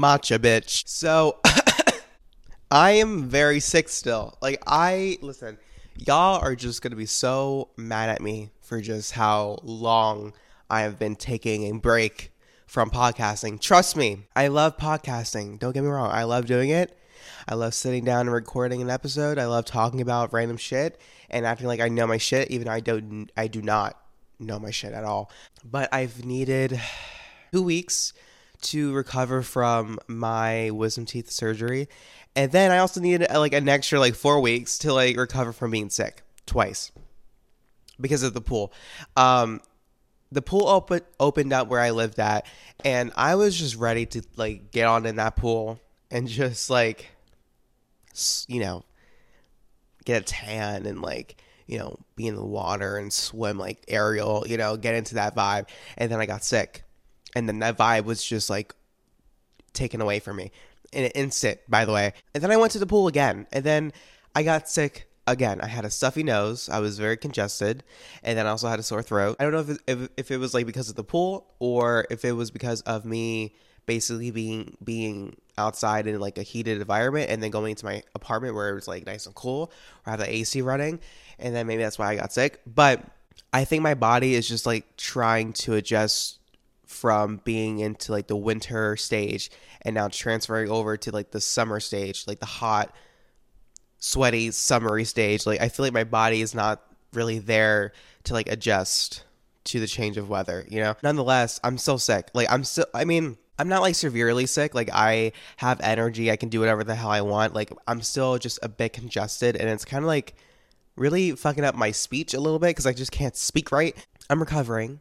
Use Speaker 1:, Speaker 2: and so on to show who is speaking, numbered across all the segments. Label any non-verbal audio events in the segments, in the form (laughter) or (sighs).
Speaker 1: matcha bitch. So (laughs) I am very sick still. Like I listen, y'all are just gonna be so mad at me for just how long I have been taking a break from podcasting. Trust me, I love podcasting. Don't get me wrong, I love doing it. I love sitting down and recording an episode. I love talking about random shit and acting like I know my shit, even though I don't. I do not know my shit at all. But I've needed two weeks to recover from my wisdom teeth surgery, and then I also needed uh, like an extra like four weeks to like recover from being sick twice because of the pool. Um, the pool open, opened up where I lived at, and I was just ready to like get on in that pool and just like, you know, get a tan and like, you know, be in the water and swim like Ariel, you know, get into that vibe. And then I got sick, and then that vibe was just like taken away from me in an instant, by the way. And then I went to the pool again, and then I got sick again, I had a stuffy nose. I was very congested, and then I also had a sore throat. I don't know if it, if, it was like because of the pool or if it was because of me basically being being outside in like a heated environment and then going into my apartment where it was like nice and cool or have the AC running, and then maybe that's why I got sick. But I think my body is just like trying to adjust from being into like the winter stage and now transferring over to like the summer stage, like the hot sweaty summery stage. Like i feel like my body is not really there to like adjust to the change of weather you know? Nonetheless i'm still sick. Like i'm still i mean i'm not like severely sick. Like i have energy. I can do whatever the hell i want. Like i'm still just a bit congested and it's kind of like really fucking up my speech a little bit because i just can't speak right. I'm recovering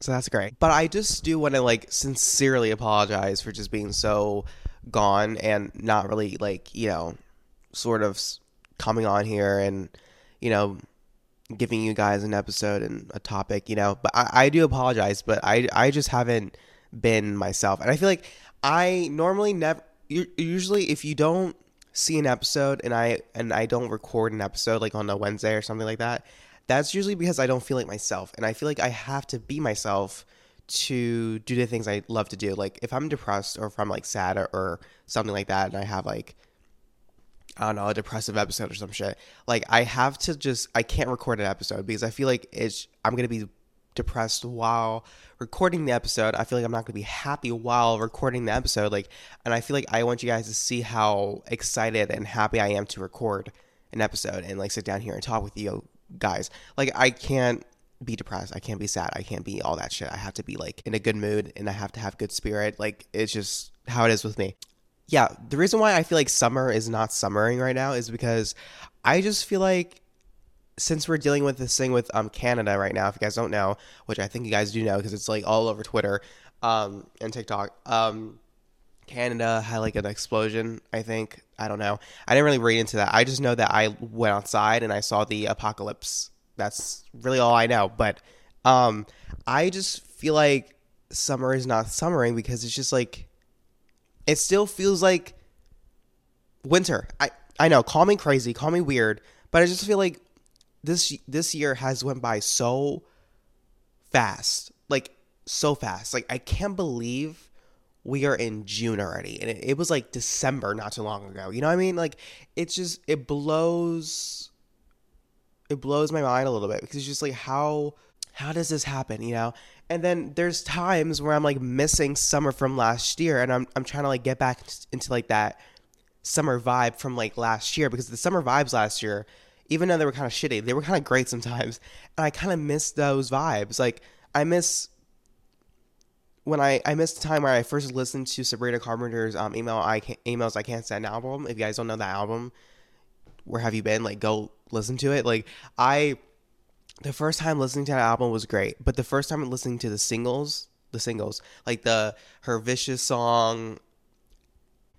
Speaker 1: so that's great. But i just do want to like sincerely apologize for just being so gone and not really like you know sort of coming on here and you know giving you guys an episode and a topic you know? But I, I do apologize but I I just haven't been myself. And I feel like I normally never usually if you don't see an episode and I and I don't record an episode like on a Wednesday or something like that that's usually because I don't feel like myself and I feel like I have to be myself to do the things I love to do. Like if I'm depressed or if I'm like sad or, or, something like that, and I have like I don't know a depressive episode or some shit. Like I have to just I can't record an episode because I feel like it's I'm gonna be depressed while recording the episode. I feel like I'm not gonna be happy while recording the episode. Like, and I feel like I want you guys to see how excited and happy I am to record an episode and like sit down here and talk with you guys. Like I can't be depressed. I can't be sad. I can't be all that shit. I have to be like in a good mood and I have to have good spirit. Like it's just how it is with me. Yeah, the reason why I feel like summer is not summering right now is because I just feel like since we're dealing with this thing with um Canada right now, if you guys don't know, which I think you guys do know because it's like all over Twitter um and TikTok. Um Canada had like an explosion, I think. I don't know. I didn't really read into that. I just know that I went outside and I saw the apocalypse that's really all I know. But um, I just feel like summer is not summering because it's just like it still feels like winter. I I know, call me crazy, call me weird, but I just feel like this this year has went by so fast. Like so fast. Like I can't believe we are in June already. And it, it was like December not too long ago. You know what I mean? Like it's just it blows it blows my mind a little bit because it's just like how how does this happen, you know? And then there's times where I'm like missing summer from last year and I'm I'm trying to like get back into like that summer vibe from like last year because the summer vibes last year, even though they were kind of shitty, they were kind of great sometimes. And I kind of miss those vibes. Like I miss when I I missed the time where I first listened to Sabrina Carpenter's um email I can't, emails I can't stand album. If you guys don't know that album, where have you been? Like go listen to it. Like I the first time listening to that album was great, but the first time listening to the singles, the singles, like the her vicious song,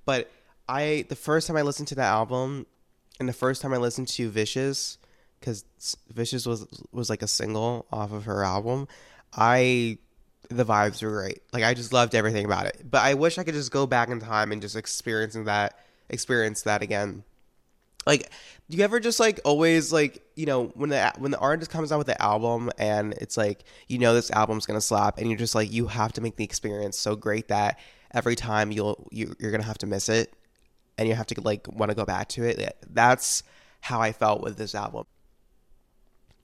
Speaker 1: but I the first time I listened to that album, and the first time I listened to Vicious, because Vicious was was like a single off of her album, I the vibes were great. Like I just loved everything about it. But I wish I could just go back in time and just experiencing that experience that again Like, do you ever just like always like you know when the when the artist comes out with the album and it's like you know this album's gonna slap and you're just like you have to make the experience so great that every time you'll you, you're gonna have to miss it and you have to like want to go back to it. That's how I felt with this album.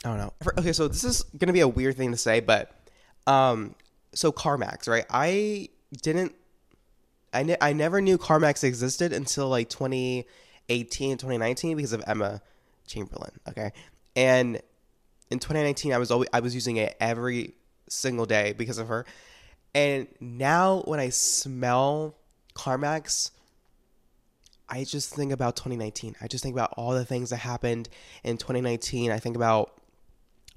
Speaker 1: I don't know. Okay, so this is gonna be a weird thing to say, but um, so Carmex, right? I didn't, I ne- I never knew Carmex existed until like 2018, 2019 because of Emma Chamberlain. Okay, and in 2019, I was always I was using it every single day because of her, and now when I smell Carmex, I just think about 2019. I just think about all the things that happened in 2019. I think about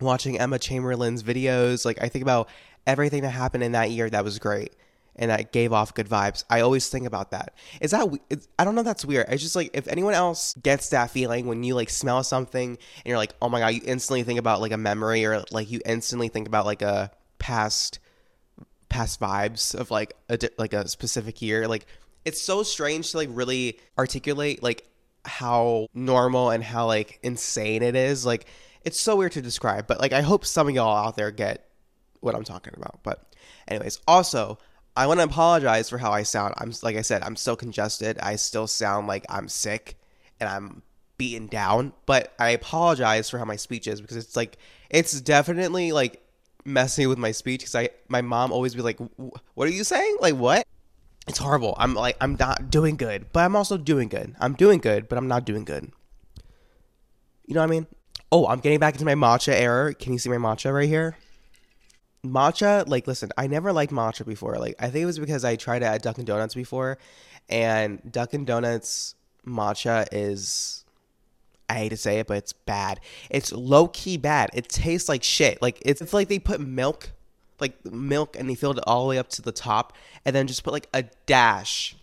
Speaker 1: watching Emma Chamberlain's videos. Like I think about everything that happened in that year that was great and that gave off good vibes. I always think about that. Is that I don't know that's weird. It's just like if anyone else gets that feeling when you like smell something and you're like, "Oh my god," you instantly think about like a memory or like you instantly think about like a past past vibes of like a like a specific year. Like it's so strange to like really articulate like how normal and how like insane it is. Like it's so weird to describe, but like I hope some of y'all out there get what I'm talking about. But anyways, also I want to apologize for how I sound. I'm like I said, I'm still congested. I still sound like I'm sick and I'm beaten down, but I apologize for how my speech is because it's like it's definitely like messing with my speech because I my mom always be like, "What are you saying? Like what?" It's horrible. I'm like I'm not doing good, but I'm also doing good. I'm doing good, but I'm not doing good. You know what I mean? Oh, I'm getting back into my matcha error. Can you see my matcha right here? Matcha, like, listen, I never liked matcha before. Like, I think it was because I tried it at Dunkin' Donuts before, and Dunkin' Donuts matcha is, I hate to say it, but it's bad. It's low key bad. It tastes like shit. Like, it's, it's like they put milk, like milk, and they filled it all the way up to the top, and then just put like a dash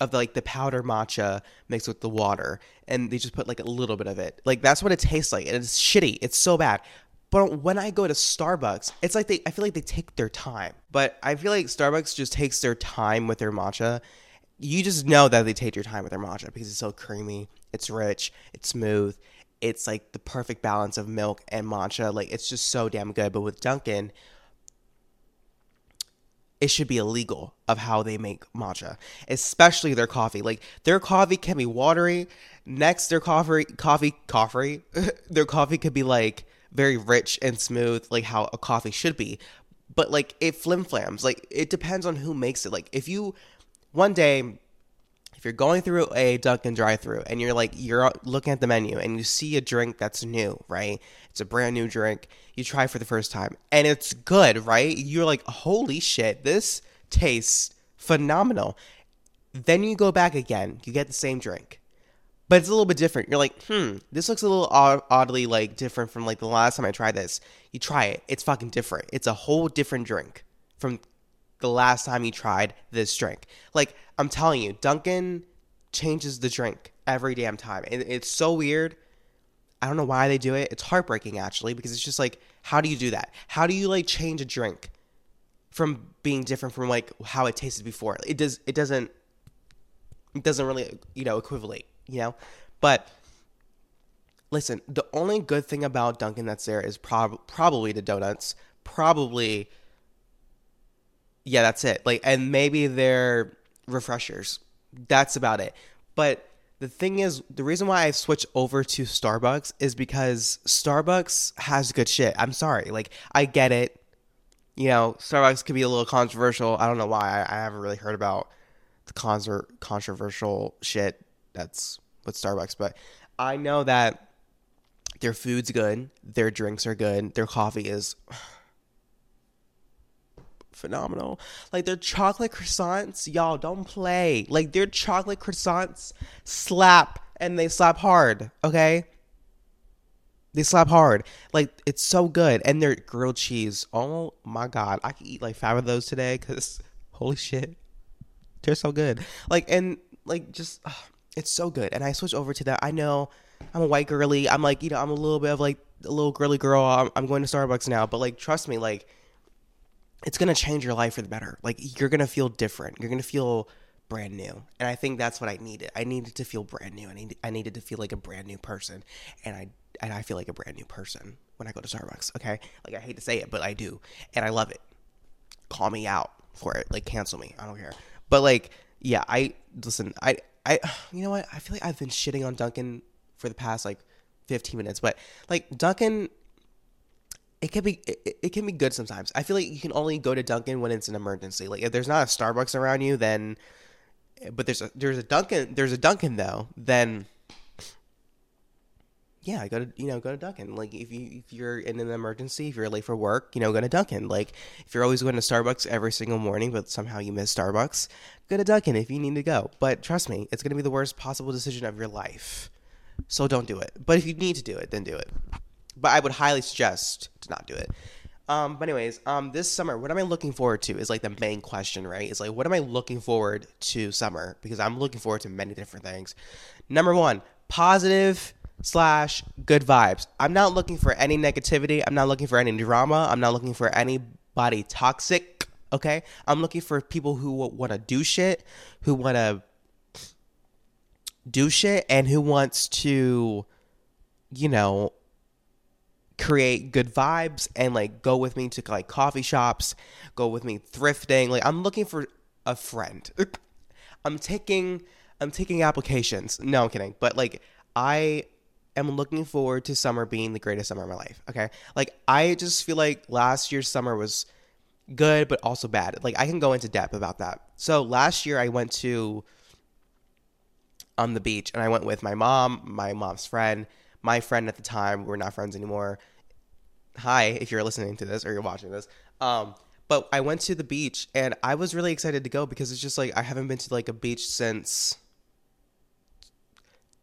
Speaker 1: of the, like the powder matcha mixed with the water and they just put like a little bit of it like that's what it tastes like and it's shitty it's so bad but when i go to starbucks it's like they i feel like they take their time. But i feel like starbucks just takes their time with their matcha. You just know that they take your time with their matcha because it's so creamy it's rich it's smooth. It's like the perfect balance of milk and matcha. Like it's just so damn good. But with dunkin' it should be illegal of how they make matcha, especially their coffee. Like their coffee can be watery. Next, their coffee, coffee, coffee, (laughs) their coffee could be like very rich and smooth, like how a coffee should be. But like it flim flams. Like it depends on who makes it. Like if you one day if you're going through a Dunkin' drive-through and you're like you're looking at the menu and you see a drink that's new, right? It's a brand new drink. You try for the first time and it's good, right? You're like, "Holy shit, this tastes phenomenal." Then you go back again. You get the same drink. But it's a little bit different. You're like, "Hmm, this looks a little odd, oddly like different from like the last time I tried this." You try it. It's fucking different. It's a whole different drink from the last time you tried this drink. Like, I'm telling you, Dunkin' changes the drink every damn time. And it's so weird. I don't know why they do it. It's heartbreaking actually because it's just like how do you do that? How do you like change a drink from being different from like how it tasted before? It does it doesn't it doesn't really, you know, equivalent, you know? But listen, the only good thing about Dunkin' that's there is prob- probably the donuts, probably yeah, that's it. Like, and maybe they're refreshers. That's about it. But the thing is, the reason why I switched over to Starbucks is because Starbucks has good shit. I'm sorry. Like, I get it. You know, Starbucks could be a little controversial. I don't know why. I, I haven't really heard about the concert controversial shit that's what Starbucks, but I know that their food's good, their drinks are good, their coffee is (sighs) phenomenal. Like their chocolate croissants, y'all don't play. Like their chocolate croissants slap and they slap hard, okay? They slap hard. Like it's so good. And their grilled cheese. Oh my god. I could eat like five of those today cuz (laughs) holy shit. They're so good. Like and like just it's so good. And I switch over to that. I know I'm a white girly. I'm like, you know, I'm a little bit of like a little girly girl. I'm, I'm going to Starbucks now, but like trust me, like it's going to change your life for the better. Like you're going to feel different. You're going to feel brand new. And I think that's what I needed. I needed to feel brand new. I need I needed to feel like a brand new person. And I and I feel like a brand new person when I go to Starbucks, okay? Like I hate to say it, but I do. And I love it. Call me out for it. Like cancel me. I don't care. But like yeah, I listen, I I you know what? I feel like I've been shitting on Dunkin' for the past like 15 minutes, but like Dunkin' it can be it, it, can be good sometimes. I feel like you can only go to Dunkin' when it's an emergency. Like if there's not a Starbucks around you, then but there's a there's a Dunkin' there's a Dunkin' though, then yeah, go to you know go to Dunkin'. Like if you if you're in an emergency, if you're late for work, you know go to Dunkin'. Like if you're always going to Starbucks every single morning, but somehow you miss Starbucks, go to Dunkin' if you need to go. But trust me, it's gonna be the worst possible decision of your life. So don't do it. But if you need to do it, then do it. But I would highly suggest to not do it. Um, but anyways, um, this summer, what am I looking forward to is like the main question, right? It's like, what am I looking forward to summer? Because I'm looking forward to many different things. Number one, positive slash good vibes. I'm not looking for any negativity. I'm not looking for any drama. I'm not looking for anybody toxic. Okay, I'm looking for people who want to do shit, who want to do shit, and who wants to, you know, create good vibes and like go with me to like coffee shops, go with me thrifting. Like I'm looking for a friend. (laughs) I'm taking I'm taking applications. No, I'm kidding. But like I am looking forward to summer being the greatest summer of my life. Okay? Like I just feel like last year's summer was good but also bad. Like I can go into depth about that. So last year I went to on the beach and I went with my mom, my mom's friend, my friend at the time, we're not friends anymore. Hi, if you're listening to this or you're watching this. Um, but I went to the beach and I was really excited to go because it's just like I haven't been to like a beach since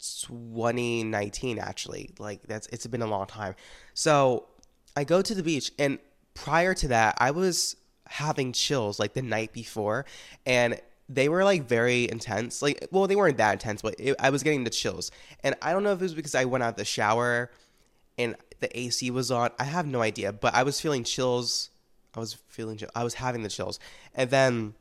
Speaker 1: 2019 actually. Like that's it's been a long time. So I go to the beach and prior to that I was having chills like the night before and they were like very intense. Like, well, they weren't that intense, but it, I was getting the chills. And I don't know if it was because I went out the shower and the AC was on. I have no idea, but I was feeling chills. I was feeling, I was having the chills. And then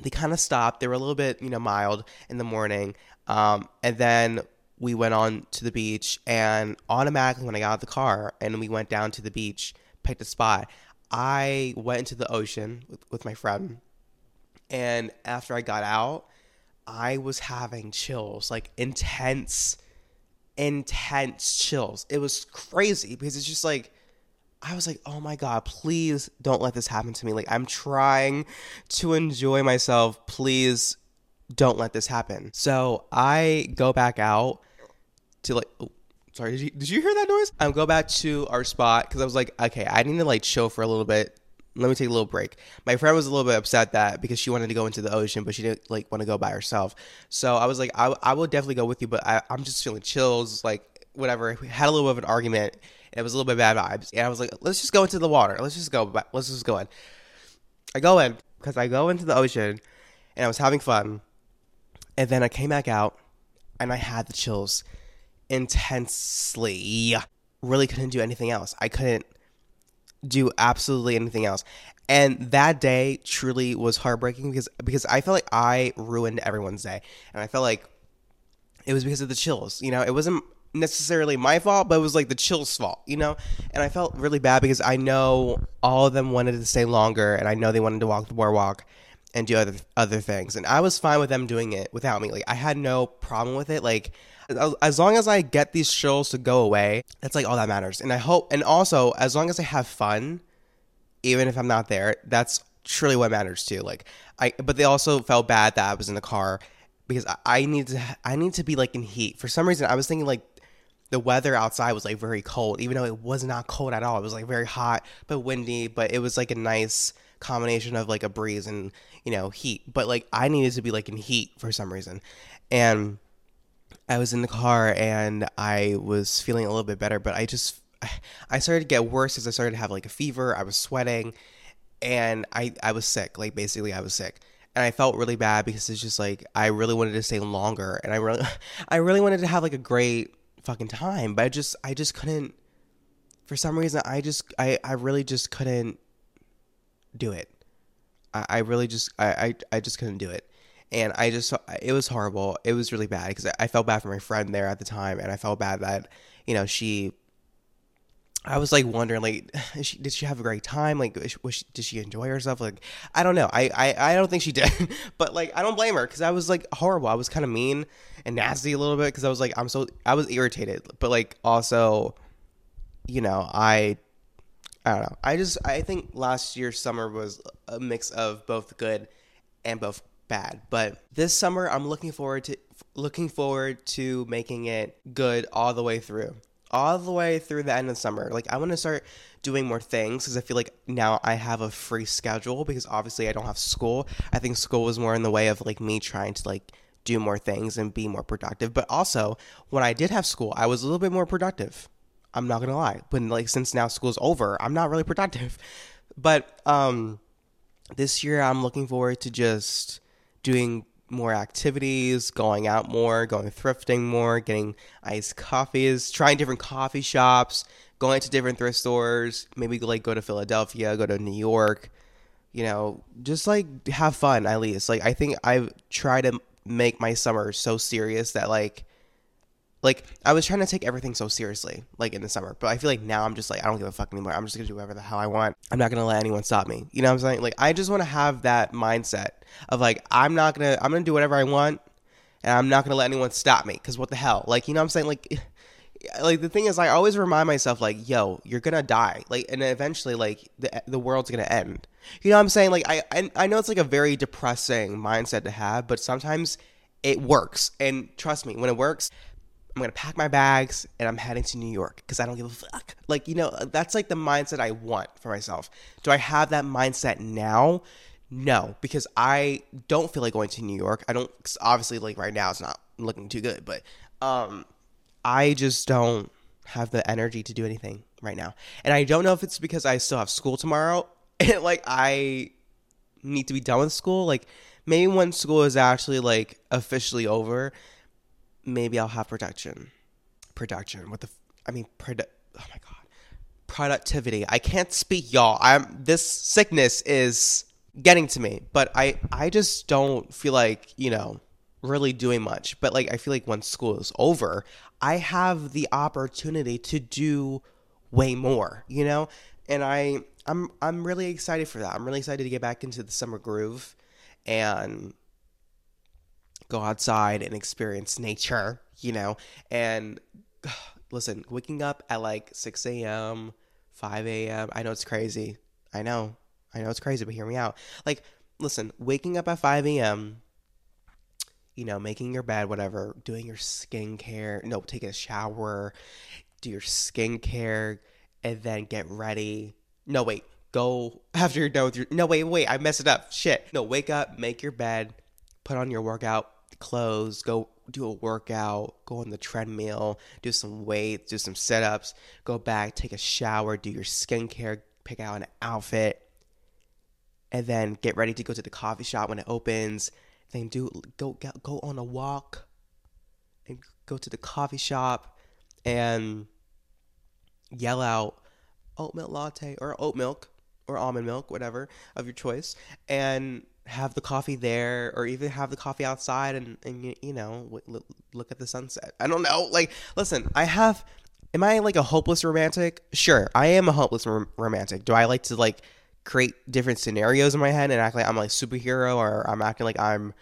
Speaker 1: they kind of stopped. They were a little bit, you know, mild in the morning. Um, and then we went on to the beach, and automatically when I got out of the car and we went down to the beach, picked a spot, I went into the ocean with, with my friend and after I got out, I was having chills, like intense, intense chills. It was crazy because it's just like, I was like, oh my God, please don't let this happen to me. Like, I'm trying to enjoy myself. Please don't let this happen. So I go back out to like, oh, sorry, did you, did you hear that noise? I go back to our spot because I was like, okay, I need to like chill for a little bit let me take a little break. My friend was a little bit upset that because she wanted to go into the ocean, but she didn't like want to go by herself. So I was like, I, I will definitely go with you, but I, I'm just feeling chills, like whatever. We had a little bit of an argument. It was a little bit bad vibes, and I was like, let's just go into the water. Let's just go. Let's just go in. I go in because I go into the ocean, and I was having fun, and then I came back out, and I had the chills intensely. Really couldn't do anything else. I couldn't do absolutely anything else. And that day truly was heartbreaking because because I felt like I ruined everyone's day, and I felt like it was because of the chills. You know, it wasn't necessarily my fault, but it was like the chills' fault. You know, and I felt really bad because I know all of them wanted to stay longer, and I know they wanted to walk the boardwalk and do other other things, and I was fine with them doing it without me. Like I had no problem with it. Like as long as I get these chills to go away, that's like all that matters. And I hope, and also as long as I have fun, even if I'm not there, that's truly what matters too. Like I, but they also felt bad that I was in the car because I, I need to, I need to be like in heat. For some reason, I was thinking like the weather outside was like very cold, even though it was not cold at all. It was like very hot but windy, but it was like a nice combination of like a breeze and you know heat. But like I needed to be like in heat for some reason, and I was in the car and I was feeling a little bit better, but I just I started to get worse as I started to have like a fever. I was sweating, and I I was sick. Like basically, I was sick, and I felt really bad because it's just like I really wanted to stay longer, and I really (laughs) I really wanted to have like a great fucking time, but I just I just couldn't. For some reason, I just I I really just couldn't do it. I, I really just I, I I just couldn't do it, and I just it was horrible. It was really bad because I felt bad for my friend there at the time, and I felt bad that you know she. I was like wondering, like, (sighs) she, did she have a great time? Like, was she, did she enjoy herself? Like, I don't know. I, I, I don't think she did, (laughs) but like, I don't blame her because I was like horrible. I was kind of mean and nasty a little bit because I was like, I'm so, I was irritated, but like also, you know, I I don't know. I just I think last year's summer was a mix of both good and both bad. But this summer I'm looking forward to looking forward to making it good all the way through. All the way through the end of summer. Like I want to start doing more things because I feel like now I have a free schedule because obviously I don't have school. I think school was more in the way of like me trying to like do more things and be more productive. But also, when I did have school, I was a little bit more productive. I'm not gonna lie. But like since now school's over, I'm not really productive. (laughs) But um this year I'm looking forward to just doing more activities, going out more, going thrifting more, getting iced coffees, trying different coffee shops, going to different thrift stores, maybe like go to Philadelphia, go to New York, you know, just like have fun at least. Like I think I've tried to make my summer so serious that like like I was trying to take everything so seriously, like in the summer. But I feel like now I'm just like I don't give a fuck anymore. I'm just gonna do whatever the hell I want. I'm not gonna let anyone stop me. You know what I'm saying? Like I just want to have that mindset of like I'm not gonna I'm gonna do whatever I want, and I'm not gonna let anyone stop me. Cause what the hell? Like you know what I'm saying? Like (sighs) like the thing is, I always remind myself like, yo, you're gonna die. Like and eventually like the the world's gonna end. You know what I'm saying? Like I I, I know it's like a very depressing mindset to have, but sometimes it works. And trust me, when it works I'm gonna pack my bags and I'm heading to New York because I don't give a fuck. Like, you know, that's like the mindset I want for myself. Do I have that mindset now? No, because I don't feel like going to New York. I don't obviously like right now it's not looking too good, but um I just don't have the energy to do anything right now. And I don't know if it's because I still have school tomorrow (laughs) and like I need to be done with school. Like maybe when school is actually like officially over, maybe I'll have production. Production. What the? F- I mean, produ- Oh my god. Productivity. I can't speak, y'all. I'm. This sickness is getting to me, but I. I just don't feel like you know really doing much. But like, I feel like once school is over, I have the opportunity to do way more. You know, and I. I'm. I'm really excited for that. I'm really excited to get back into the summer groove, and go outside and experience nature, you know. And (sighs) listen, waking up at like 6 a.m., 5 a.m., I know it's crazy. I know. I know it's crazy, but hear me out. Like, listen, waking up at 5 a.m., you know, making your bed, whatever, doing your skincare, no, taking a shower, do your skincare, and then get ready. No, wait, go (laughs) after you're done with your. No, wait, wait, I messed it up. Shit. No, wake up, make your bed, put on your workout clothes, go do a workout, go on the treadmill, do some weights, do some sit ups, go back, take a shower, do your skincare, pick out an outfit, and then get ready to go to the coffee shop when it opens. Then do go go on a walk and go to the coffee shop and yell out oat milk latte or oat milk or almond milk, whatever of your choice, and have the coffee there or even have the coffee outside and, and you know look at the sunset. I don't know. Like listen i have am i like a hopeless romantic? Sure i am a hopeless romantic. Do i like to like create different scenarios in my head and act like i'm like superhero or i'm acting like i'm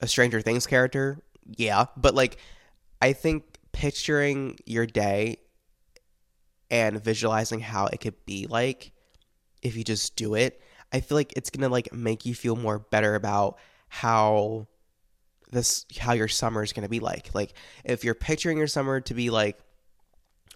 Speaker 1: a stranger things character? Yeah but like i think picturing your day and visualizing how it could be like if you just do it I feel like it's gonna like make you feel more better about how this how your summer is gonna be like. Like if you're picturing your summer to be like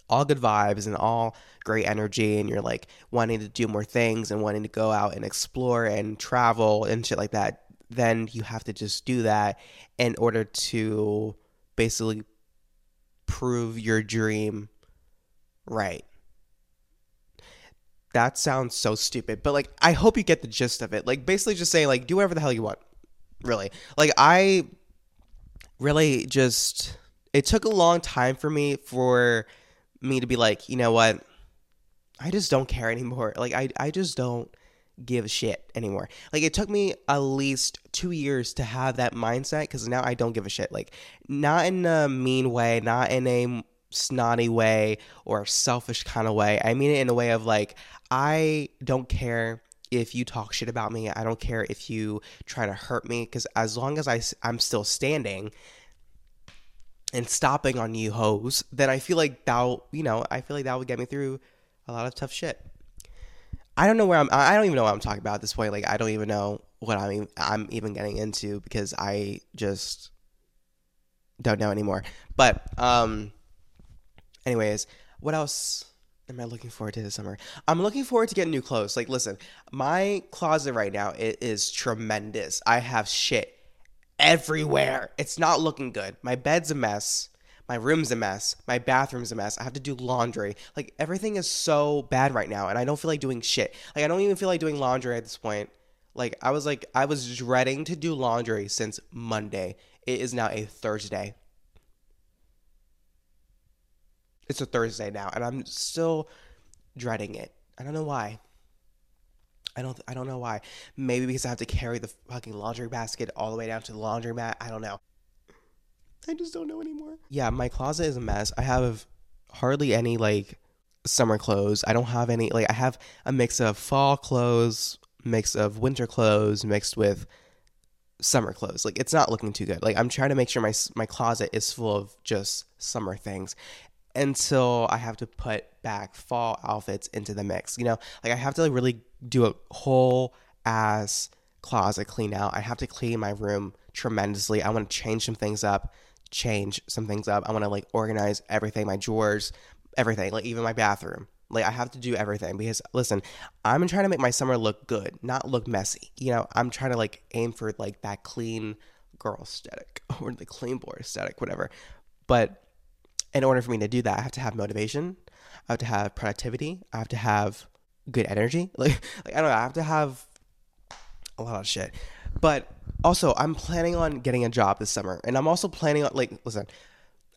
Speaker 1: all good vibes and all great energy and you're like wanting to do more things and wanting to go out and explore and travel and shit like that, then you have to just do that in order to basically prove your dream right that sounds so stupid, but like I hope you get the gist of it. Like basically just saying like do whatever the hell you want. Really. Like I really just it took a long time for me for me to be like, you know what? I just don't care anymore. Like I I just don't give a shit anymore. Like it took me at least two years to have that mindset because now I don't give a shit. Like not in a mean way, not in a snotty way or selfish kind of way. I mean it in a way of like I don't care if you talk shit about me. I don't care if you try to hurt me because as long as I I'm still standing and stopping on you hoes, then I feel like that you know I feel like that would get me through a lot of tough shit. I don't know where I'm. I don't even know what I'm talking about at this point. Like I don't even know what I'm. I'm even getting into because I just don't know anymore. But um, anyways, what else am I looking forward to this summer? I'm looking forward to getting new clothes. Like, listen, my closet right now it is tremendous. I have shit everywhere. It's not looking good. My bed's a mess. My room's a mess. My bathroom's a mess. I have to do laundry. Like everything is so bad right now, and I don't feel like doing shit. Like I don't even feel like doing laundry at this point. Like I was like I was dreading to do laundry since Monday. It is now a Thursday. It's a Thursday now, and I'm still dreading it. I don't know why. I don't I don't know why. Maybe because I have to carry the fucking laundry basket all the way down to the laundromat. I don't know. I just don't know anymore. Yeah, my closet is a mess. I have hardly any like summer clothes. I don't have any like I have a mix of fall clothes, mix of winter clothes mixed with summer clothes. Like it's not looking too good. Like I'm trying to make sure my my closet is full of just summer things until I have to put back fall outfits into the mix. You know, like I have to like really do a whole ass closet clean out. I have to clean my room tremendously. I want to change some things up change some things up. I want to like organize everything, my drawers, everything, like even my bathroom. Like I have to do everything because listen, I'm trying to make my summer look good, not look messy. You know, I'm trying to like aim for like that clean girl aesthetic (laughs) or the clean boy aesthetic, whatever. But in order for me to do that, I have to have motivation. I have to have productivity. I have to have good energy. (laughs) Like, like I don't know. I have to have a lot of shit. But also, I'm planning on getting a job this summer, and I'm also planning on like listen,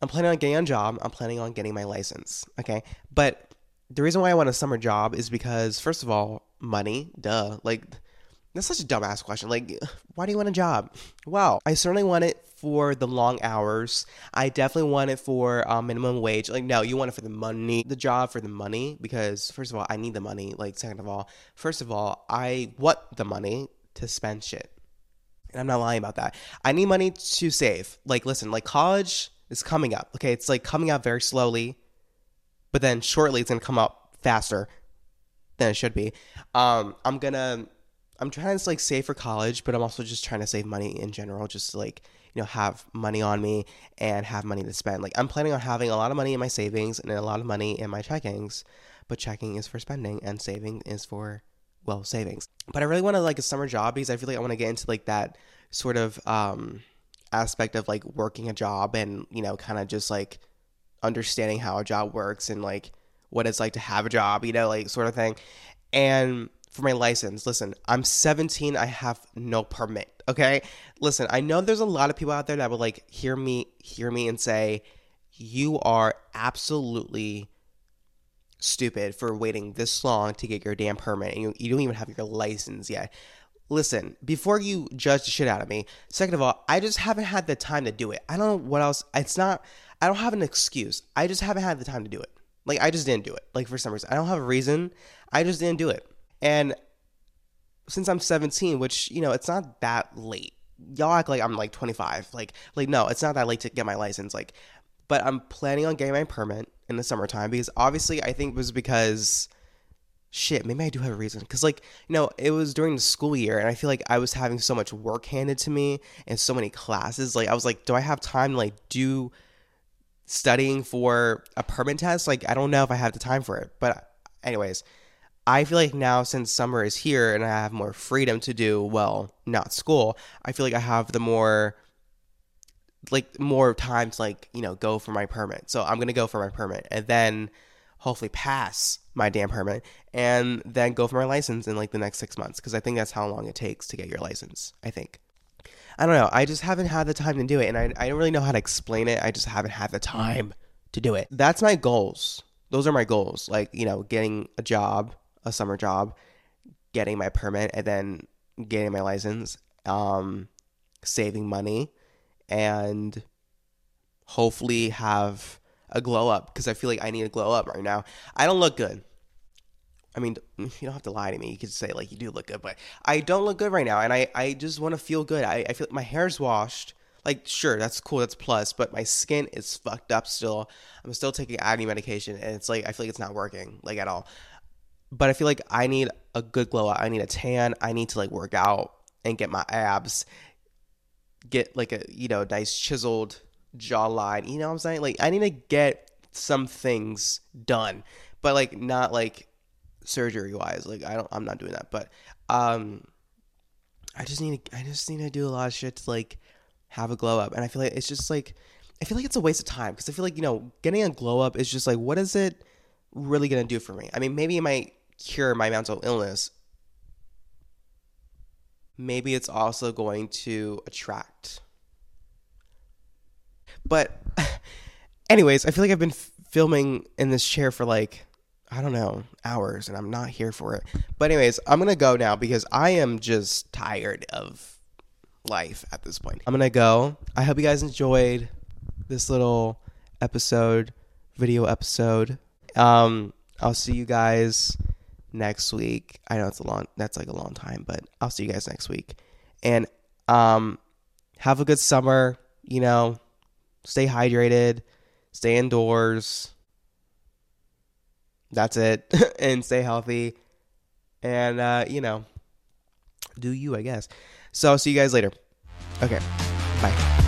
Speaker 1: I'm planning on getting a job. I'm planning on getting my license. Okay, but the reason why I want a summer job is because first of all, money. Duh. Like that's such a dumbass question. Like, (sighs) why do you want a job? Well, I certainly want it for the long hours. I definitely want it for uh, minimum wage. Like, no, you want it for the money, the job for the money, because first of all, I need the money. Like, second of all, first of all, I want the money to spend shit. And I'm not lying about that. I need money to save. Like, listen, like college is coming up. Okay, it's like coming out very slowly, but then shortly it's gonna come up faster than it should be. Um, I'm gonna, I'm trying to like save for college, but I'm also just trying to save money in general, just to like you know have money on me and have money to spend. Like I'm planning on having a lot of money in my savings and a lot of money in my checkings, but checking is for spending and saving is for well savings. But I really want to like a summer job because I feel like I want to get into like that sort of um, aspect of like working a job and you know kind of just like understanding how a job works and like what it's like to have a job, you know, like sort of thing. And for my license, listen, I'm 17, I have no permit. Okay? Listen, I know there's a lot of people out there that would like hear me hear me and say you are absolutely stupid for waiting this long to get your damn permit and you, you don't even have your license yet. Listen, before you judge the shit out of me, second of all, I just haven't had the time to do it. I don't know what else. It's not, I don't have an excuse. I just haven't had the time to do it. Like, I just didn't do it. Like, for some reason. I don't have a reason. I just didn't do it. And since I'm 17, which, you know, it's not that late. Y'all act like I'm like 25. Like, like no, it's not that late to get my license. Like, but I'm planning on getting my permit in the summertime because obviously I think it was because shit, maybe I do have a reason. Because, like, you know, it was during the school year, and I feel like I was having so much work handed to me and so many classes. Like, I was like, do I have time to, like, do studying for a permit test? Like, I don't know if I have the time for it. But, anyways, I feel like now since summer is here and I have more freedom to do, well, not school, I feel like I have the more like more time to like you know go for my permit. So i'm gonna go for my permit and then hopefully pass my damn permit and then go for my license in like the next six months because i think that's how long it takes to get your license i think. I don't know i just haven't had the time to do it and i, I don't really know how to explain it i just haven't had the time to do it. That's my goals. Those are my goals like you know getting a job a summer job getting my permit and then getting my license, um, saving money, and hopefully have a glow up because I feel like I need a glow up right now. I don't look good. I mean, (laughs) you don't have to lie to me. You could say like you do look good, but I don't look good right now, and I I just want to feel good. I I feel like my hair's washed. Like sure, that's cool, that's plus, but my skin is fucked up still. I'm still taking acne medication, and it's like I feel like it's not working like at all. But I feel like I need a good glow up. I need a tan. I need to like work out and get my abs, get like a you know nice chiseled jawline. You know what I'm saying? Like I need to get some things done, but like not like surgery wise. Like I don't, I'm not doing that. But um, I just need to, I just need to do a lot of shit to like have a glow up, and I feel like it's just like I feel like it's a waste of time because I feel like you know getting a glow up is just like what is it really gonna do for me? I mean, maybe it might cure my mental illness. Maybe it's also going to attract but, (laughs) anyways, I feel like I've been f- filming in this chair for like, I don't know, hours, and I'm not here for it. But, anyways, I'm going to go now because I am just tired of life at this point. I'm going to go. I hope you guys enjoyed this little episode, video episode. Um, I'll see you guys next week. I know it's a long that's like a long time, but I'll see you guys next week. And um have a good summer, you know, stay hydrated, stay indoors. That's it. (laughs) and stay healthy. And, uh, you know, do you, I guess. So I'll see you guys later. Okay. Bye.